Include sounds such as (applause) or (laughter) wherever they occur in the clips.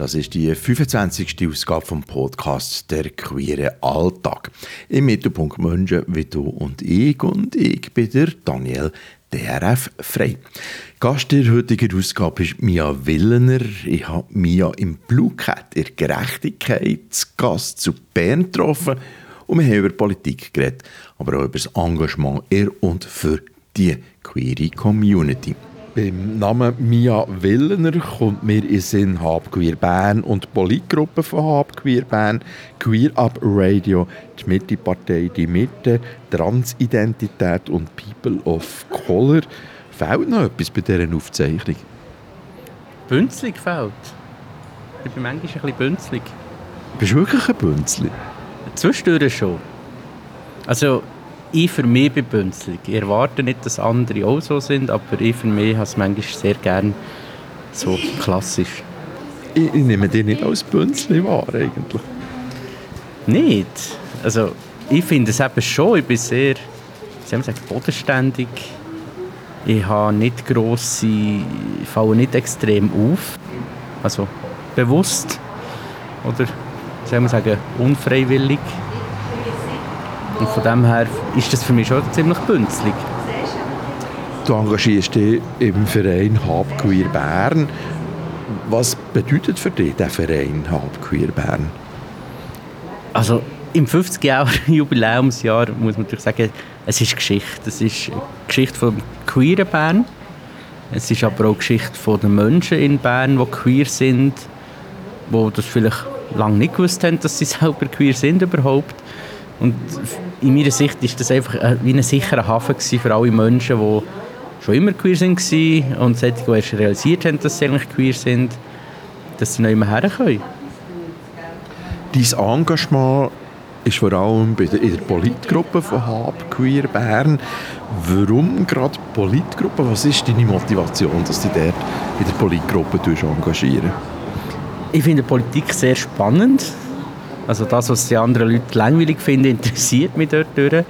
Das ist die 25. Ausgabe vom Podcast Der queere Alltag. Im Mittelpunkt Menschen wie du und ich und ich bin der Daniel DRF Frei. Gast der heutigen Ausgabe ist Mia Willener. Ich habe Mia im Blue Cat in Gerechtigkeitsgast zu Bern getroffen und wir haben über Politik geredet, aber auch über das Engagement in und für die queere Community. Beim Namen Mia Willener kommt mir in Sinn Hab Queer Bern und die Politgruppe von Hab Queer Bern, Queer Up Radio, die Mitte-Partei Die Mitte, Transidentität und People of Color. Fehlt noch etwas bei dieser Aufzeichnung? Bünzlig fehlt. Ich bin manchmal ein bisschen bünzlig. Bist du wirklich ein Bünzli? Zwischendurch schon. Also, ich für mich bin bünzlig. Ich erwarte nicht, dass andere auch so sind, aber ich für mich habe es manchmal sehr gerne so klassisch. Ich, ich nehme dich nicht als Bünzli wahr, eigentlich. Nicht? Also, ich finde es eben schon. Ich bin sehr, wie soll sagen, bodenständig. Ich habe nicht grosse, ich falle nicht extrem auf. Also, bewusst. Oder, soll man sagen, unfreiwillig. Und von dem her ist das für mich schon ziemlich bünzlig. Du engagierst dich im Verein Hab Queer Bern. Was bedeutet für dich der Verein Hab Queer Bern? Also im 50 Jahre Jubiläumsjahr muss man natürlich sagen, es ist Geschichte. Es ist Geschichte von queeren Bern. Es ist aber auch Geschichte von den Menschen in Bern, die queer sind, die das vielleicht lange nicht gewusst haben, dass sie (laughs) selber queer sind überhaupt. Und in meiner Sicht ist das einfach wie ein sicherer Hafen für alle Menschen, die schon immer queer waren und solche, die erst realisiert haben, dass sie eigentlich queer sind, dass sie noch immer her können. Dein Engagement ist vor allem in der Politgruppe von Hab Queer Bern. Warum gerade Politgruppe? Was ist deine Motivation, dass du dich dort in der Politgruppe engagierst? Ich finde Politik sehr spannend. Also das, was die anderen Leute langweilig finden, interessiert mich dort durch.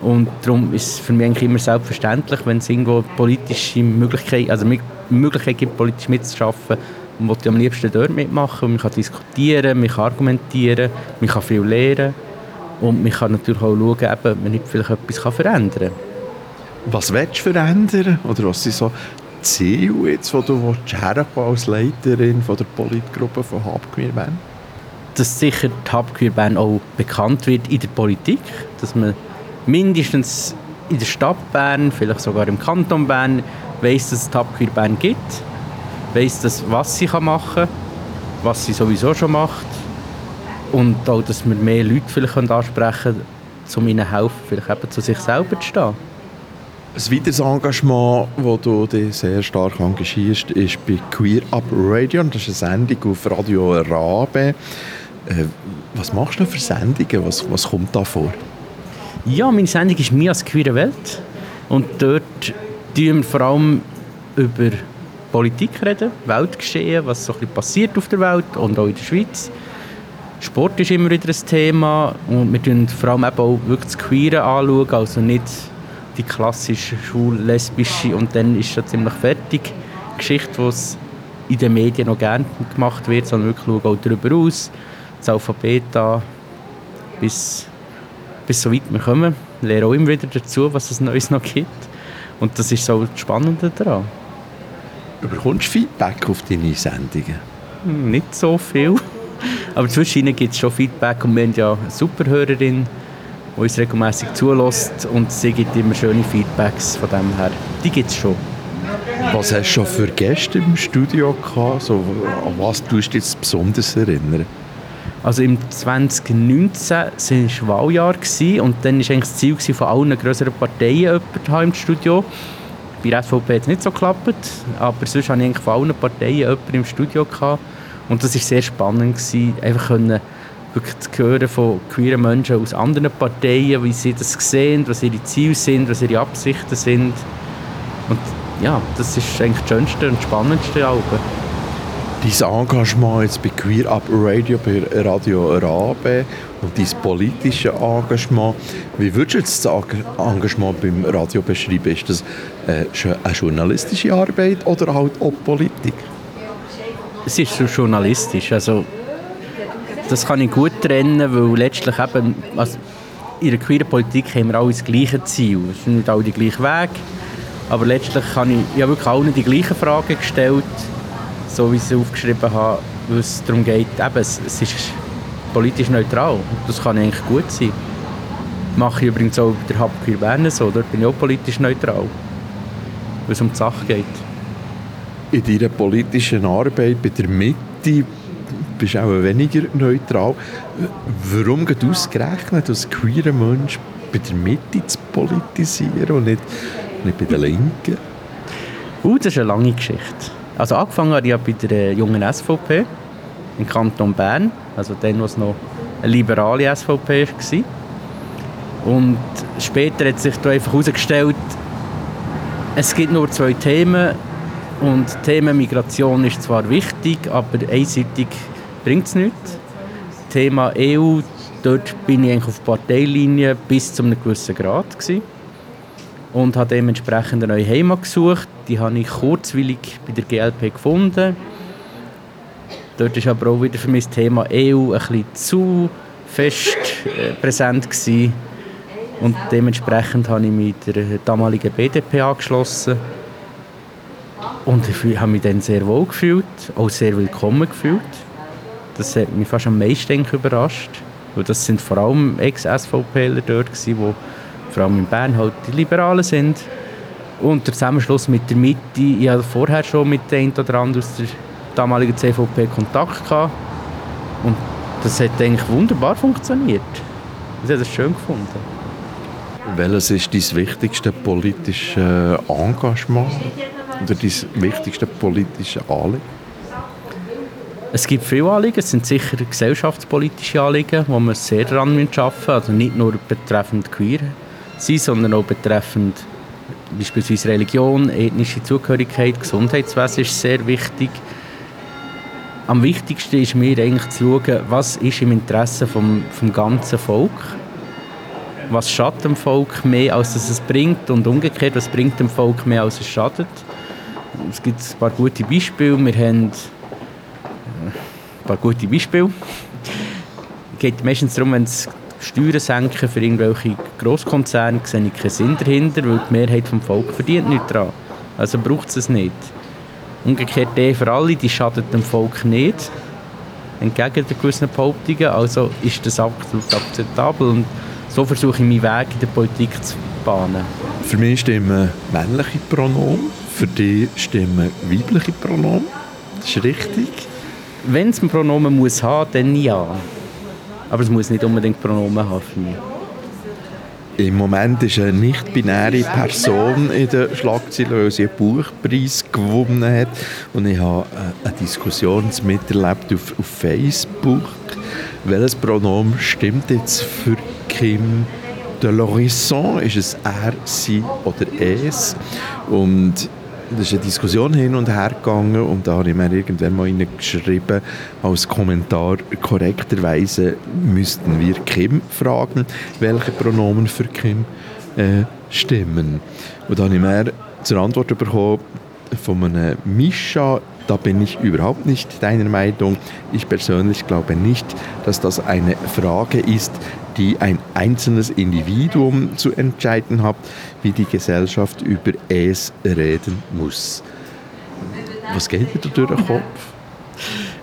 Und darum ist es für mich eigentlich immer selbstverständlich, wenn es irgendwo politische Möglichkeit, also Möglichkeit gibt, politisch mitzuschaffen, will ich am liebsten dort mitmachen. Man kann diskutieren, man kann argumentieren, man kann viel lernen und man kann natürlich auch schauen, ob man nicht vielleicht etwas verändern kann. Was willst du verändern? Oder was sind so Ziele, jetzt, die du als Leiterin von der Politgruppe von Habqueer Bern? Dass sicher die Habqueer Bern auch bekannt wird in der Politik, dass man mindestens in der Stadt Bern, vielleicht sogar im Kanton Bern, weiß, dass es die Habqueer Bern gibt weiss, dass, was sie machen kann, was sie sowieso schon macht und auch, dass wir mehr Leute vielleicht ansprechen können, um ihnen helfen, vielleicht eben zu sich selber zu stehen. Ein weiteres Engagement, wo du dich sehr stark engagierst, ist bei Queer Up Radio. Das ist eine Sendung auf Radio Rabe. Äh, was machst du für Sendungen? Was, was kommt da vor? Ja, meine Sendung ist «Mir als queere Welt». Und dort reden wir vor allem über Politik reden, Weltgeschehen, was so ein bisschen passiert auf der Welt und auch in der Schweiz. Sport ist immer wieder ein Thema und wir schauen vor allem auch wirklich das Queere anschauen, also nicht die klassische schwul-lesbische und dann ist schon ziemlich fertig Geschichte, die in den Medien noch gerne gemacht wird, sondern wirklich schauen auch darüber aus, das Alphabet an, bis, bis so weit wir kommen. Wir lernen auch immer wieder dazu, was es Neues noch gibt und das ist so das Spannende daran. Bekommst du Feedback auf deine Sendungen? Hm, nicht so viel. Aber zwischen gibt es schon Feedback und wir haben ja eine super Hörerin, uns regelmäßig zulässt und sie gibt immer schöne Feedbacks von dem her. Die gibt es schon. Was hast du schon für Gäste im Studio gehabt? So, an was tust du dich jetzt besonders erinnern? Also im 2019 war Wahljahr und dann war eigentlich das Ziel von allen größeren Parteien jemanden im Studio bei der SVP hat es nicht so geklappt, aber sonst hatte ich eigentlich von allen Parteien jemanden im Studio. Gehabt. Und das war sehr spannend, gewesen, einfach können, wirklich zu hören von queeren Menschen aus anderen Parteien, wie sie das sehen, was ihre Ziele sind, was ihre Absichten sind. Und ja, das ist eigentlich das schönste und spannendste Album dein Engagement jetzt bei Queer Up Radio, bei Radio Rabe und dein politische Engagement. Wie würdest du jetzt das Engagement beim Radio beschreiben? Ist das äh, eine journalistische Arbeit oder halt auch Politik? es ist so journalistisch. Also, das kann ich gut trennen, weil letztlich eben, also in der queeren Politik haben wir alle das gleiche Ziel. Es sind nicht alle die gleichen Weg, aber letztlich habe ich ja wirklich allen die gleichen Fragen gestellt, so wie ich sie aufgeschrieben habe, weil es darum geht, eben, es, es ist politisch neutral. Das kann eigentlich gut sein. Mache ich übrigens auch bei der Hub Bern so, dort bin ich auch politisch neutral, weil es um die Sache geht. In deiner politischen Arbeit bei der Mitte bist auch weniger neutral. Warum geht ausgerechnet als queerer Mensch bei der Mitte zu politisieren und nicht, nicht bei den Linken? Uh, das ist eine lange Geschichte. Also angefangen habe ich bei der jungen SVP im Kanton Bern, also dann, was noch eine liberale SVP war. Und später hat sich da einfach herausgestellt, es gibt nur zwei Themen und Thema Migration ist zwar wichtig, aber einseitig bringt es nichts. Thema EU, dort bin ich eigentlich auf Parteilinie bis zu einem gewissen Grad gewesen. und habe dementsprechend eine neue Heimat gesucht. Die habe ich kurzweilig bei der GLP gefunden. Dort ist aber auch wieder für mich das Thema EU ein bisschen zu fest äh, präsent gewesen. und dementsprechend habe ich mich der damaligen BDP angeschlossen und habe mich dann sehr wohl gefühlt, auch sehr willkommen gefühlt. Das hat mich fast am meisten überrascht. Weil das sind vor allem Ex-SVPler dort, gewesen, wo vor allem in Bern halt die Liberalen sind. Und der Zusammenschluss mit der Mitte, ich hatte vorher schon mit dem oder anderen aus der damaligen CVP Kontakt gehabt. Und das hat eigentlich wunderbar funktioniert. Ich habe das schön gefunden. Welches ist dein wichtigste politisches Engagement oder dein wichtigste politische Anliegen? Es gibt viele Anliegen, es sind sicher gesellschaftspolitische Anliegen, wo wir sehr daran arbeiten müssen. Also nicht nur betreffend Queer sein, sondern auch betreffend beispielsweise Religion, ethnische Zugehörigkeit, Gesundheitswesen ist sehr wichtig. Am wichtigsten ist mir eigentlich zu schauen, was ist im Interesse vom, vom ganzen Volk. Was schadet dem Volk mehr, als dass es bringt und umgekehrt, was bringt dem Volk mehr, als es schadet. Es gibt ein paar gute Beispiele. Wir haben paar gute Beispiele. Es geht meistens darum, wenn es Steuern senken für irgendwelche Grosskonzerne, sehe ich keinen Sinn dahinter, weil die Mehrheit des Volkes verdient nichts daran. Also braucht es es nicht. Umgekehrt die für alle, die schadet dem Volk nicht, entgegen der gewissen Behauptungen, also ist das absolut akzeptabel und so versuche ich meinen Weg in der Politik zu bahnen. Für mich stimmen männliche Pronomen, für dich stimmen weibliche Pronomen. Das ist richtig. Wenn es ein Pronomen muss haben, dann ja. Aber es muss nicht unbedingt Pronomen haben. Im Moment ist eine nicht-binäre Person in der Schlagzeile, weil sie einen Buchpreis gewonnen hat. Und ich habe äh, eine Diskussion miterlebt auf, auf Facebook. Welches Pronomen stimmt jetzt für Kim de l'Horizon? Ist es er, sie oder es? Und da ist eine Diskussion hin und her gegangen und da habe ich mir irgendwann mal geschrieben, als Kommentar, korrekterweise müssten wir Kim fragen, welche Pronomen für Kim äh, stimmen. Und da habe ich mir zur Antwort bekommen von einem Mischa, da bin ich überhaupt nicht deiner Meinung. Ich persönlich glaube nicht, dass das eine Frage ist, die ein einzelnes Individuum zu entscheiden hat, wie die Gesellschaft über es reden muss. Was geht dir durch den Kopf?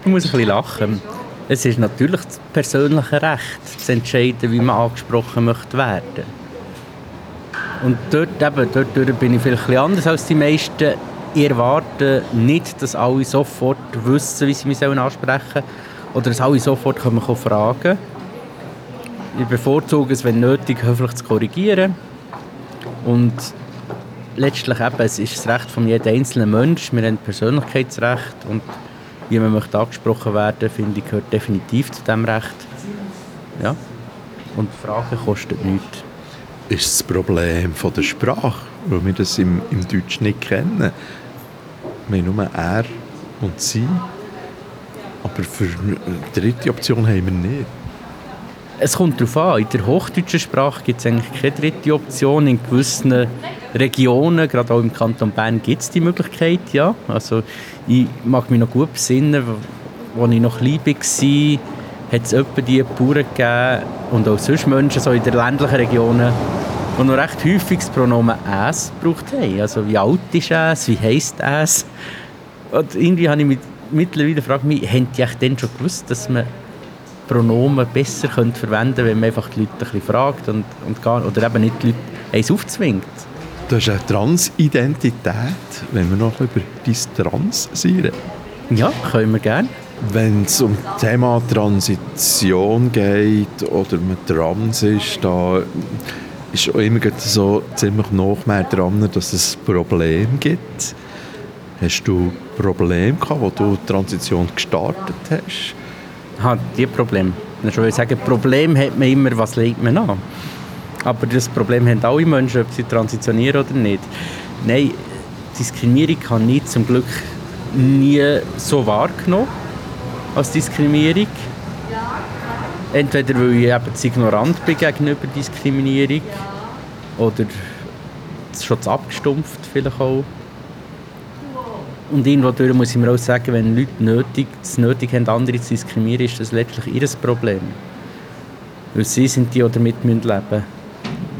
Ich muss ein bisschen lachen. Es ist natürlich das persönliche Recht, zu entscheiden, wie man angesprochen möchte werden. Und dort, eben, dort bin ich vielleicht ein anders als die meisten. Ich erwarte nicht, dass alle sofort wissen, wie sie mich ansprechen sollen. Oder dass alle sofort fragen können. Ich bevorzuge es, wenn nötig, höflich zu korrigieren. Und letztlich eben, es ist das Recht von jedem einzelnen Menschen. Wir haben Persönlichkeitsrecht und wie man möchte angesprochen werden, finde ich, gehört definitiv zu diesem Recht. Ja. Und Fragen kosten nichts. Ist das Problem von der Sprache, weil wir das im, im Deutsch nicht kennen? Wir haben nur er und sie. Aber für eine dritte Option haben wir nicht. Es kommt darauf an. In der hochdeutschen Sprache gibt es eigentlich keine dritte Option. In gewissen Regionen, gerade auch im Kanton Bern, gibt es die Möglichkeit, ja. Also ich mag mich noch gut besinnen, als ich noch klein war, hat es etwa die Bauern gegeben und auch sonst Menschen so in den ländlichen Regionen, die noch recht häufig das Pronomen «es» gebraucht haben. Also wie alt ist «es», wie heisst «es». Und irgendwie habe ich mich mittlerweile gefragt, haben die denn schon gewusst, dass man Pronomen besser könnte verwenden könnte, wenn man einfach die Leute ein bisschen fragt und, und gar, oder eben nicht die Leute eins aufzwingt. Du hast eine Transidentität, wenn wir noch über dein Trans reden. Ja, können wir gerne. Wenn es um das Thema Transition geht oder man trans ist, da ist auch immer so ziemlich noch mehr dran, dass es ein Problem gibt. Hast du Probleme gehabt, wo du die Transition gestartet hast? Ha, die Problem. Ich würde sagen, Problem hat man immer, was legt man an. Aber das Problem haben alle Menschen, ob sie transitionieren oder nicht. Nein, Diskriminierung habe ich zum Glück nie so wahrgenommen als Diskriminierung. Entweder weil ich eben zu ignorant bin gegenüber Diskriminierung oder schon zu abgestumpft vielleicht auch. Und irgendwo muss ich mir auch sagen, wenn Leute nötig, es nötig haben, andere zu diskriminieren, ist das letztlich ihr Problem. Weil sie sind die, die damit leben müssen,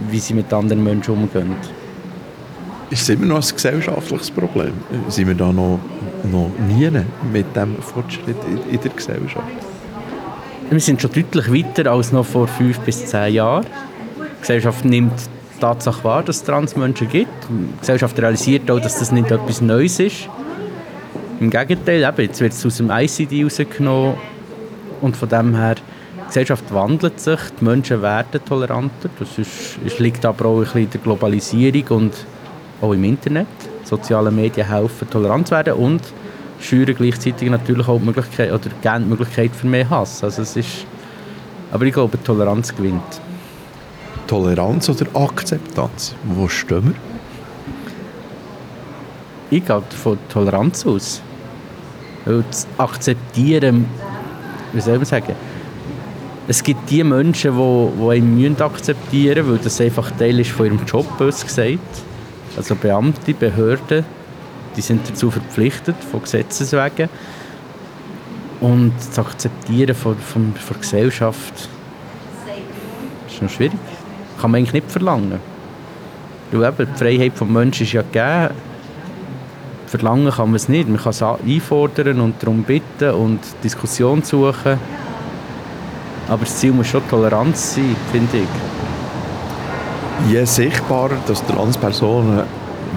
wie sie mit anderen Menschen umgehen. Ist es immer noch ein gesellschaftliches Problem? Sind wir da noch, noch nie mit dem Fortschritt in, in der Gesellschaft? Wir sind schon deutlich weiter als noch vor fünf bis zehn Jahren. Die Gesellschaft nimmt die Tatsache wahr, dass es Transmenschen gibt. Die Gesellschaft realisiert auch, dass das nicht etwas Neues ist. Im Gegenteil, eben, jetzt wird es aus dem ICD rausgenommen und von dem her, die Gesellschaft wandelt sich, die Menschen werden toleranter. Das ist, es liegt aber auch ein bisschen in der Globalisierung und auch im Internet. Soziale Medien helfen, tolerant zu werden und schüren gleichzeitig natürlich auch die Möglichkeit, oder geben die Möglichkeit für mehr Hass. Also es ist, aber ich glaube, Toleranz gewinnt. Toleranz oder Akzeptanz? Wo stehen wir? Ich gehe von Toleranz aus. Weil das Akzeptieren, wie soll man sagen, es gibt die Menschen, die, die einen akzeptieren müssen, weil das einfach Teil ist von ihrem Job, bös gesagt. Also Beamte, Behörden, die sind dazu verpflichtet, von Gesetzes wegen. Und das Akzeptieren von, von, von der Gesellschaft ist noch schwierig. Kann man eigentlich nicht verlangen. Weil eben, die Freiheit des Menschen ist ja gegeben. Verlangen kann man es nicht. Man kann es einfordern und darum bitten und Diskussion suchen. Aber das Ziel muss schon Toleranz sein, finde ich. Je sichtbarer dass Transpersonen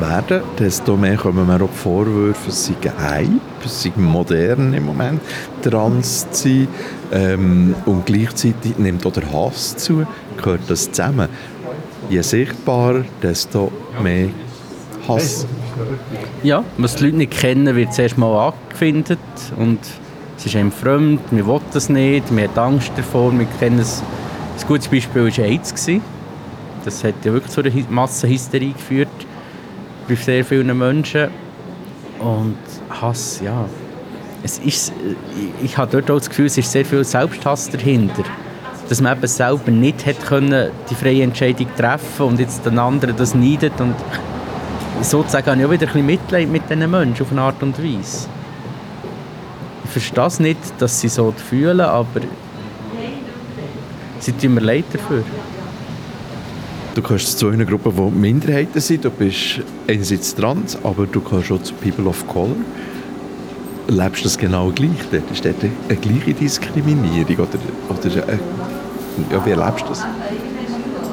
werden, desto mehr kommen wir auch Vorwürfe, es sei Hype, es sei modern im Moment, trans zu sein. Ähm, und gleichzeitig nimmt auch der Hass zu, gehört das zusammen. Je sichtbarer, desto mehr Hass. Ja, was die Leute nicht kennen, wird zuerst mal angefindet und es ist einem fremd, wir wollen das nicht, wir haben Angst davor, wir kennen es. Ein gutes Beispiel war AIDS. Das hat ja wirklich zu einer Massenhysterie geführt bei sehr vielen Menschen. Und Hass, ja. Es ist, ich, ich habe dort auch das Gefühl, es ist sehr viel Selbsthass dahinter. Dass man eben selber nicht hat können, die freie Entscheidung treffen und jetzt den anderen das neidet. Und sozusagen habe ich auch wieder ein bisschen Mitleid mit diesen Menschen auf eine Art und Weise. Ich verstehe es nicht, dass sie so fühlen, aber sie tun mir leid dafür. Du gehörst zu einer Gruppe, die Minderheiten sind. Du bist einerseits trans, aber du gehörst auch zu People of Color. Lebst du das genau gleich? Ist das eine gleiche Diskriminierung? Oder, oder eine, ja, wie erlebst du das?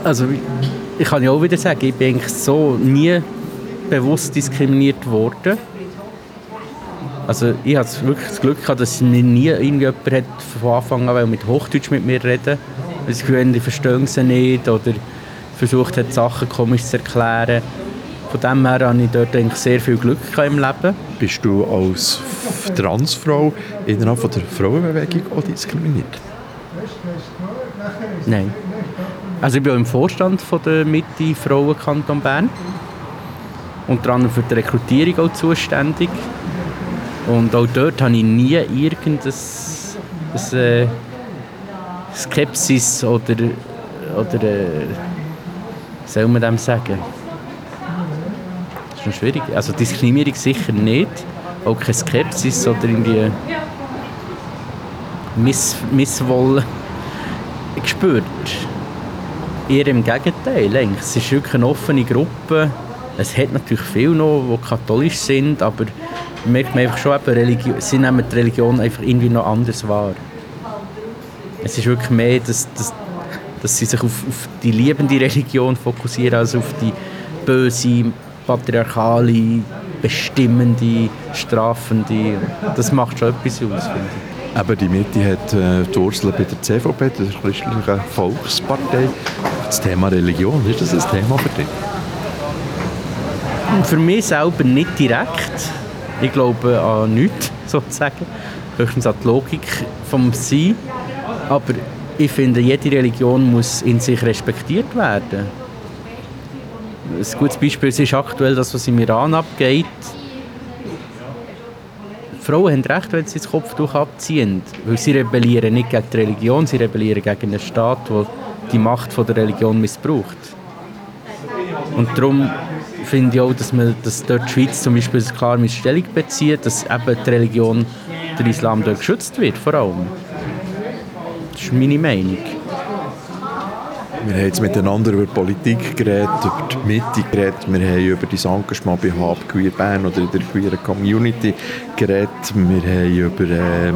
Also, ich kann ja auch wieder sagen, ich bin eigentlich so nie bewusst diskriminiert worden. Also ich hatte wirklich das Glück gehabt, dass mir nie irgendjemand hat von Anfang an mit Hochdeutsch mit mir reden. Sie Gefühl, die verstehen sie nicht oder versucht hat, Sachen komisch zu erklären. Von dem her habe ich dort eigentlich sehr viel Glück im Leben. Bist du als Transfrau innerhalb von der Frauenbewegung auch diskriminiert? Nein. Also ich bin auch im Vorstand von der Mitte Frauen Kanton Bern. Unter anderem für die Rekrutierung auch zuständig. Und auch dort habe ich nie irgendein ein, Skepsis oder, oder äh, soll man dem sagen? Das ist schon schwierig. Also Diskriminierung sicher nicht, auch keine Skepsis oder irgendwie Miss, Misswolle gespürt. Eher im Gegenteil. Eigentlich. Es ist wirklich eine offene Gruppe. Es hat natürlich viele noch, die katholisch sind, aber merkt man einfach schon, sie nehmen die Religion einfach irgendwie noch anders wahr. Es ist wirklich mehr, dass, dass, dass sie sich auf, auf die liebende Religion fokussieren, als auf die böse, patriarchale, bestimmende, strafende. Das macht schon etwas aus, finde ich. Eben die Mitte hat äh, die Ursula bei der CVP, der Christlichen Volkspartei. Das Thema Religion, ist das ein Thema für dich? Für mich selber nicht direkt. Ich glaube an nichts, (laughs) sozusagen. Höchstens an die Logik vom Sein. Aber ich finde, jede Religion muss in sich respektiert werden. Ein gutes Beispiel ist aktuell das, was im Iran abgeht. Frauen haben recht, wenn sie das Kopftuch abziehen. Weil sie rebellieren nicht gegen die Religion, sie rebellieren gegen einen Staat, der die Macht der Religion missbraucht. Und darum finde ich auch, dass, man, dass dort die Schweiz zum Beispiel klar mit Stellung bezieht, dass eben die Religion, der Islam dort geschützt wird, vor allem. Das ist meine Meinung. Wir haben jetzt miteinander über Politik geredet, über die Mitte geredet, wir haben über das Engagement bei Hub Queer Bern oder in der Queer Community geredet, wir haben über äh,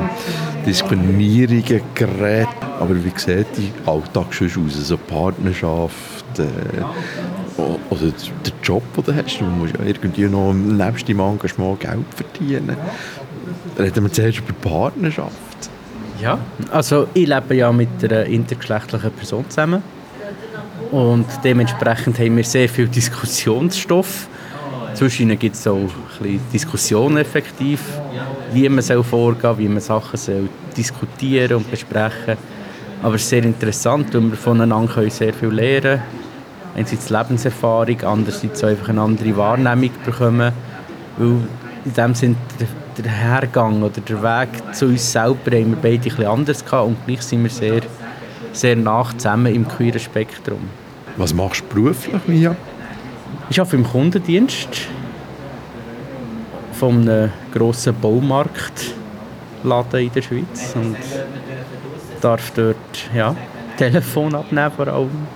Diskriminierungen geredet. Aber wie sieht der Alltag schon aus? So Partnerschaft äh, oder der Job, den du hast. Du musst ja irgendwie noch nebst deinem Engagement Geld verdienen. Reden wir zuerst über Partnerschaft. Ja, also ich lebe ja mit einer intergeschlechtlichen Person zusammen und dementsprechend haben wir sehr viel Diskussionsstoff. Zwischen ihnen gibt es auch ein bisschen Diskussionen effektiv, wie man soll vorgehen wie man Sachen soll diskutieren und besprechen. Aber es ist sehr interessant, weil wir voneinander sehr viel lernen können. Einerseits Lebenserfahrung, andererseits einfach eine andere Wahrnehmung bekommen. Weil in dem Sinne der, der Hergang oder der Weg zu uns selber haben wir beide ein bisschen anders gehabt und gleich sind wir sehr, sehr nah zusammen im queeren Spektrum. Was machst du beruflich, Mia? Ich arbeite im Kundendienst von einem grossen Baumarktladen in der Schweiz und darf dort ja, Telefon abnehmen vor allem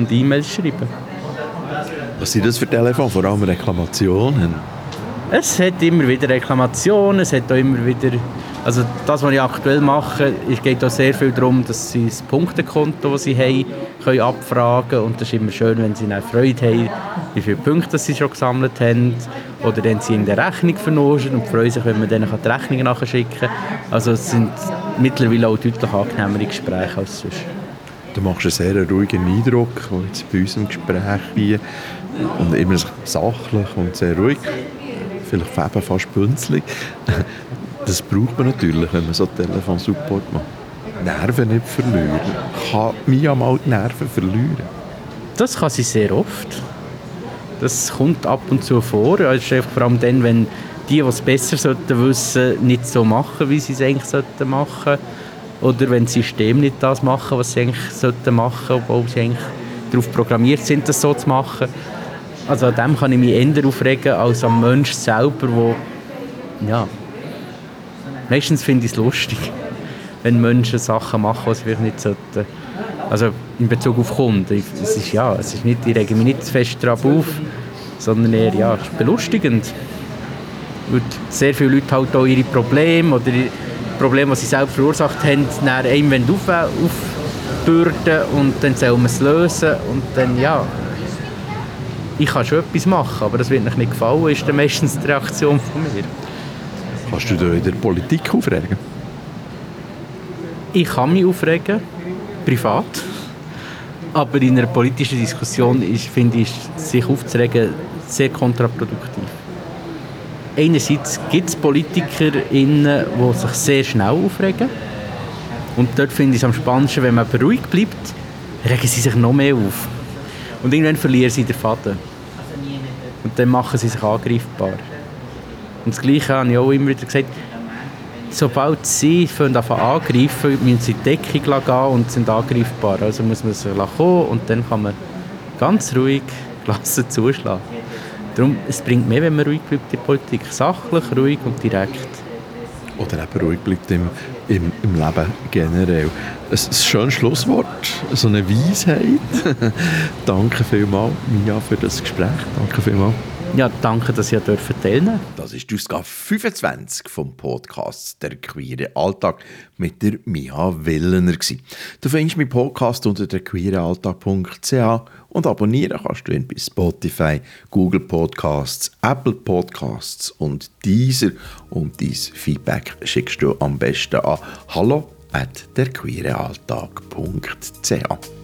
und E-Mails schreiben. Was sind das für Telefone? Vor allem Reklamationen? Es hat immer wieder Reklamationen, es hat auch immer wieder also das, was ich aktuell mache, es geht auch sehr viel darum, dass sie das Punktekonto, das sie haben, können abfragen können. Und das ist immer schön, wenn sie eine Freude haben, wie viele Punkte sie schon gesammelt haben. Oder wenn sie in der Rechnung vernoschen und freuen sich, wenn man denen die Rechnungen nachschicken kann. Also es sind mittlerweile auch deutlich angenehmere Gespräche als sonst. Du machst einen sehr ruhigen Eindruck, jetzt bei unserem Gespräch hier. Und immer sachlich und sehr ruhig. Vielleicht fast bünzlig. Das braucht man natürlich, wenn man so Telefonsupport macht. Nerven nicht verlieren. Kann Mia mal die Nerven verlieren? Das kann sie sehr oft. Das kommt ab und zu vor. Ist vor allem dann, wenn die, die es besser sollten wissen, nicht so machen, wie sie es eigentlich sollten machen. Oder wenn das System nicht das machen, was sie eigentlich sollten machen, obwohl sie eigentlich darauf programmiert sind, das so zu machen. Also an dem kann ich mich eher aufregen als am Mensch selber, wo ja, meistens finde ich es lustig, (laughs) wenn Menschen Sachen machen, die sie vielleicht nicht sollten. Also in Bezug auf Kunden. Es ist, ja, es ist nicht, ich rege mich nicht fest drauf auf, sondern eher ja, belustigend. Weil sehr viele Leute halt auch ihre Probleme oder ihre Probleme, die sie selbst verursacht haben, nach einem auf, aufbürden und dann soll man es lösen und dann ja, ich kann schon etwas machen, aber das wird euch nicht gefallen, ist dann meistens die Reaktion von mir. Kannst du dich in der Politik aufregen? Ich kann mich aufregen, privat. Aber in einer politischen Diskussion ist, finde ich, sich aufzuregen sehr kontraproduktiv. Einerseits gibt es PolitikerInnen, die sich sehr schnell aufregen. Und dort finde ich es am spannendsten, wenn man ruhig bleibt, regen sie sich noch mehr auf. Und irgendwann verlieren sie den Faden. Und dann machen sie sich angreifbar. Und das Gleiche habe ich auch immer wieder gesagt, sobald sie angreifen, müssen sie die Deckung gehen und sind angreifbar. Also muss man sie kommen und dann kann man ganz ruhig (laughs) gelassen zuschlagen. Darum, es bringt mehr, wenn man ruhig bleibt in der Politik. Sachlich, ruhig und direkt. Oder eben ruhig bleibt im, im, im Leben generell. Ein, ein schönes Schlusswort, so eine Weisheit. (laughs) Danke vielmals, Mia, für das Gespräch. Danke vielmals. Ja, danke, dass ihr teilnehmen Das ist die Ausgabe 25 vom Podcast «Der queere Alltag» mit der Mia Willener. Du findest meinen Podcast unter derqueerealltag.ch und abonnieren kannst du ihn bei Spotify, Google Podcasts, Apple Podcasts und Deezer. Und dein Feedback schickst du am besten an hallo at derqueerealltag.ch.